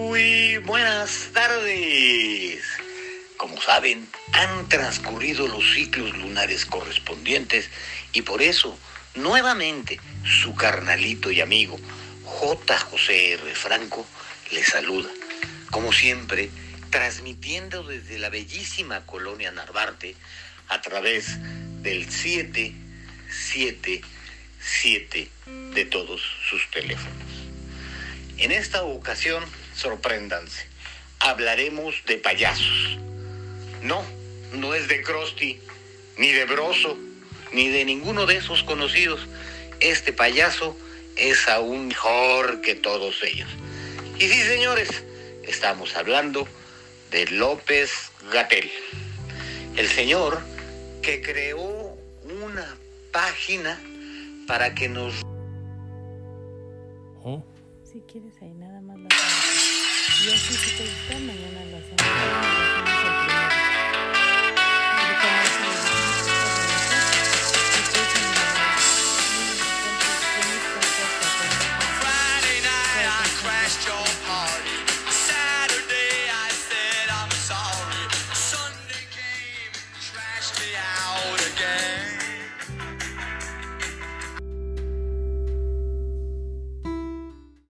Muy buenas tardes. Como saben, han transcurrido los ciclos lunares correspondientes y por eso, nuevamente, su carnalito y amigo, J. José R. Franco, le saluda. Como siempre, transmitiendo desde la bellísima colonia Narvarte a través del 777 de todos sus teléfonos. En esta ocasión, sorpréndanse, hablaremos de payasos. No, no es de Krusty, ni de Broso, ni de ninguno de esos conocidos. Este payaso es aún mejor que todos ellos. Y sí, señores, estamos hablando de López Gatel, el señor que creó una página para que nos... ¿Oh? Si quieres ahí nada más la Y así si te gusta, mañana lo hacemos.